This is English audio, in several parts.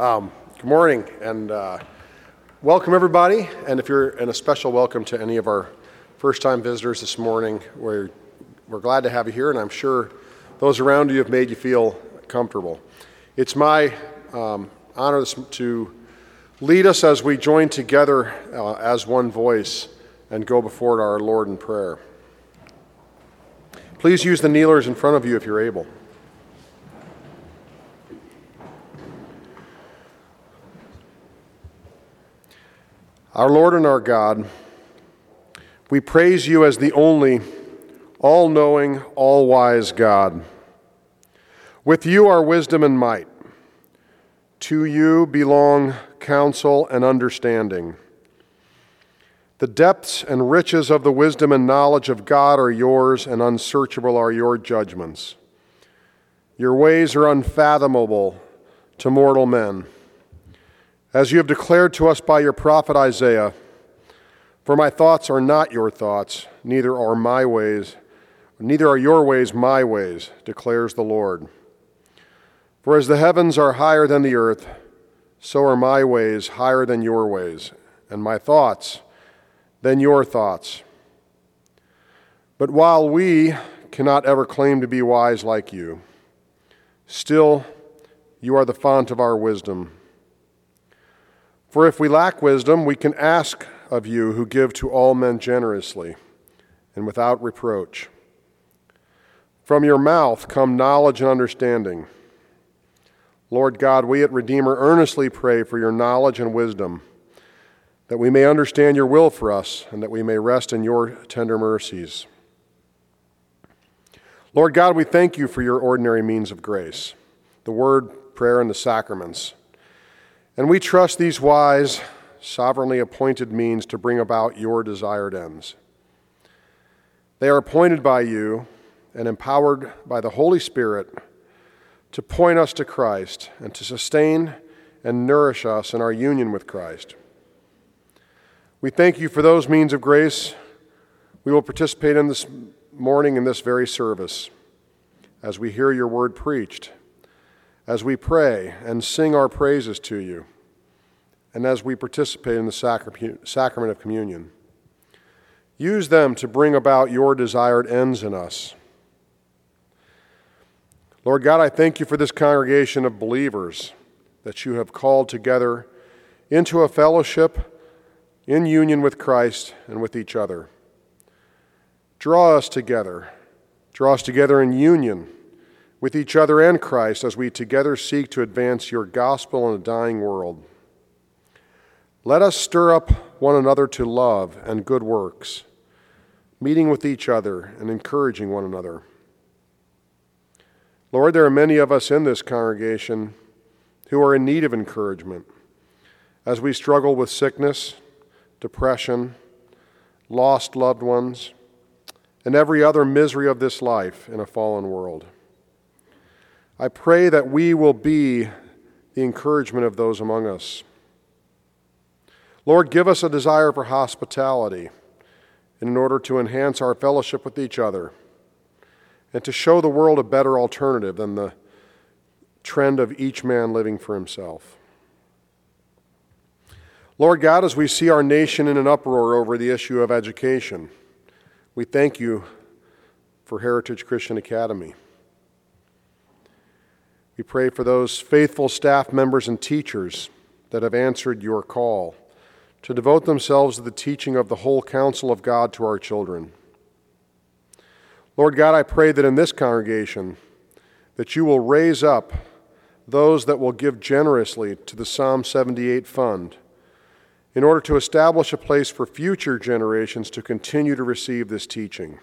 Um, good morning and uh, welcome everybody. And if you're, and a special welcome to any of our first time visitors this morning. We're, we're glad to have you here, and I'm sure those around you have made you feel comfortable. It's my um, honor to lead us as we join together uh, as one voice and go before our Lord in prayer. Please use the kneelers in front of you if you're able. Our Lord and our God, we praise you as the only, all knowing, all wise God. With you are wisdom and might. To you belong counsel and understanding. The depths and riches of the wisdom and knowledge of God are yours, and unsearchable are your judgments. Your ways are unfathomable to mortal men. As you have declared to us by your prophet Isaiah, for my thoughts are not your thoughts, neither are my ways, neither are your ways my ways, declares the Lord. For as the heavens are higher than the earth, so are my ways higher than your ways, and my thoughts than your thoughts. But while we cannot ever claim to be wise like you, still you are the font of our wisdom. For if we lack wisdom, we can ask of you who give to all men generously and without reproach. From your mouth come knowledge and understanding. Lord God, we at Redeemer earnestly pray for your knowledge and wisdom, that we may understand your will for us and that we may rest in your tender mercies. Lord God, we thank you for your ordinary means of grace, the word, prayer, and the sacraments. And we trust these wise, sovereignly appointed means to bring about your desired ends. They are appointed by you and empowered by the Holy Spirit to point us to Christ and to sustain and nourish us in our union with Christ. We thank you for those means of grace we will participate in this morning in this very service as we hear your word preached as we pray and sing our praises to you, and as we participate in the sacrament of communion. Use them to bring about your desired ends in us. Lord God, I thank you for this congregation of believers that you have called together into a fellowship in union with Christ and with each other. Draw us together. Draw us together in union with each other and Christ as we together seek to advance your gospel in a dying world. Let us stir up one another to love and good works, meeting with each other and encouraging one another. Lord, there are many of us in this congregation who are in need of encouragement as we struggle with sickness, depression, lost loved ones, and every other misery of this life in a fallen world. I pray that we will be the encouragement of those among us. Lord, give us a desire for hospitality in order to enhance our fellowship with each other and to show the world a better alternative than the trend of each man living for himself. Lord God, as we see our nation in an uproar over the issue of education, we thank you for Heritage Christian Academy. We pray for those faithful staff members and teachers that have answered your call to devote themselves to the teaching of the whole counsel of God to our children. Lord God, I pray that in this congregation that you will raise up those that will give generously to the Psalm 78 fund in order to establish a place for future generations to continue to receive this teaching.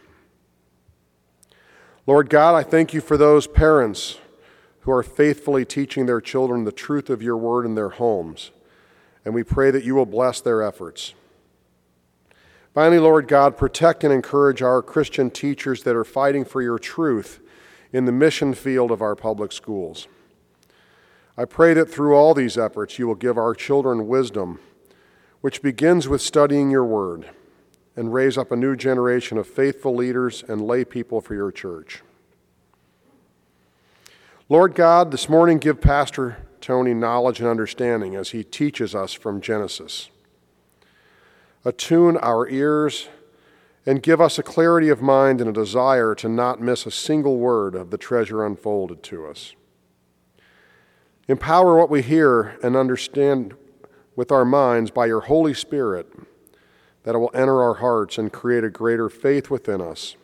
Lord God, I thank you for those parents who are faithfully teaching their children the truth of your word in their homes. And we pray that you will bless their efforts. Finally, Lord God, protect and encourage our Christian teachers that are fighting for your truth in the mission field of our public schools. I pray that through all these efforts, you will give our children wisdom, which begins with studying your word, and raise up a new generation of faithful leaders and lay people for your church. Lord God, this morning give Pastor Tony knowledge and understanding as he teaches us from Genesis. Attune our ears and give us a clarity of mind and a desire to not miss a single word of the treasure unfolded to us. Empower what we hear and understand with our minds by your Holy Spirit, that it will enter our hearts and create a greater faith within us.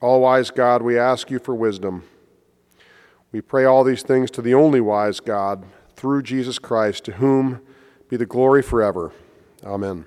All wise God, we ask you for wisdom. We pray all these things to the only wise God, through Jesus Christ, to whom be the glory forever. Amen.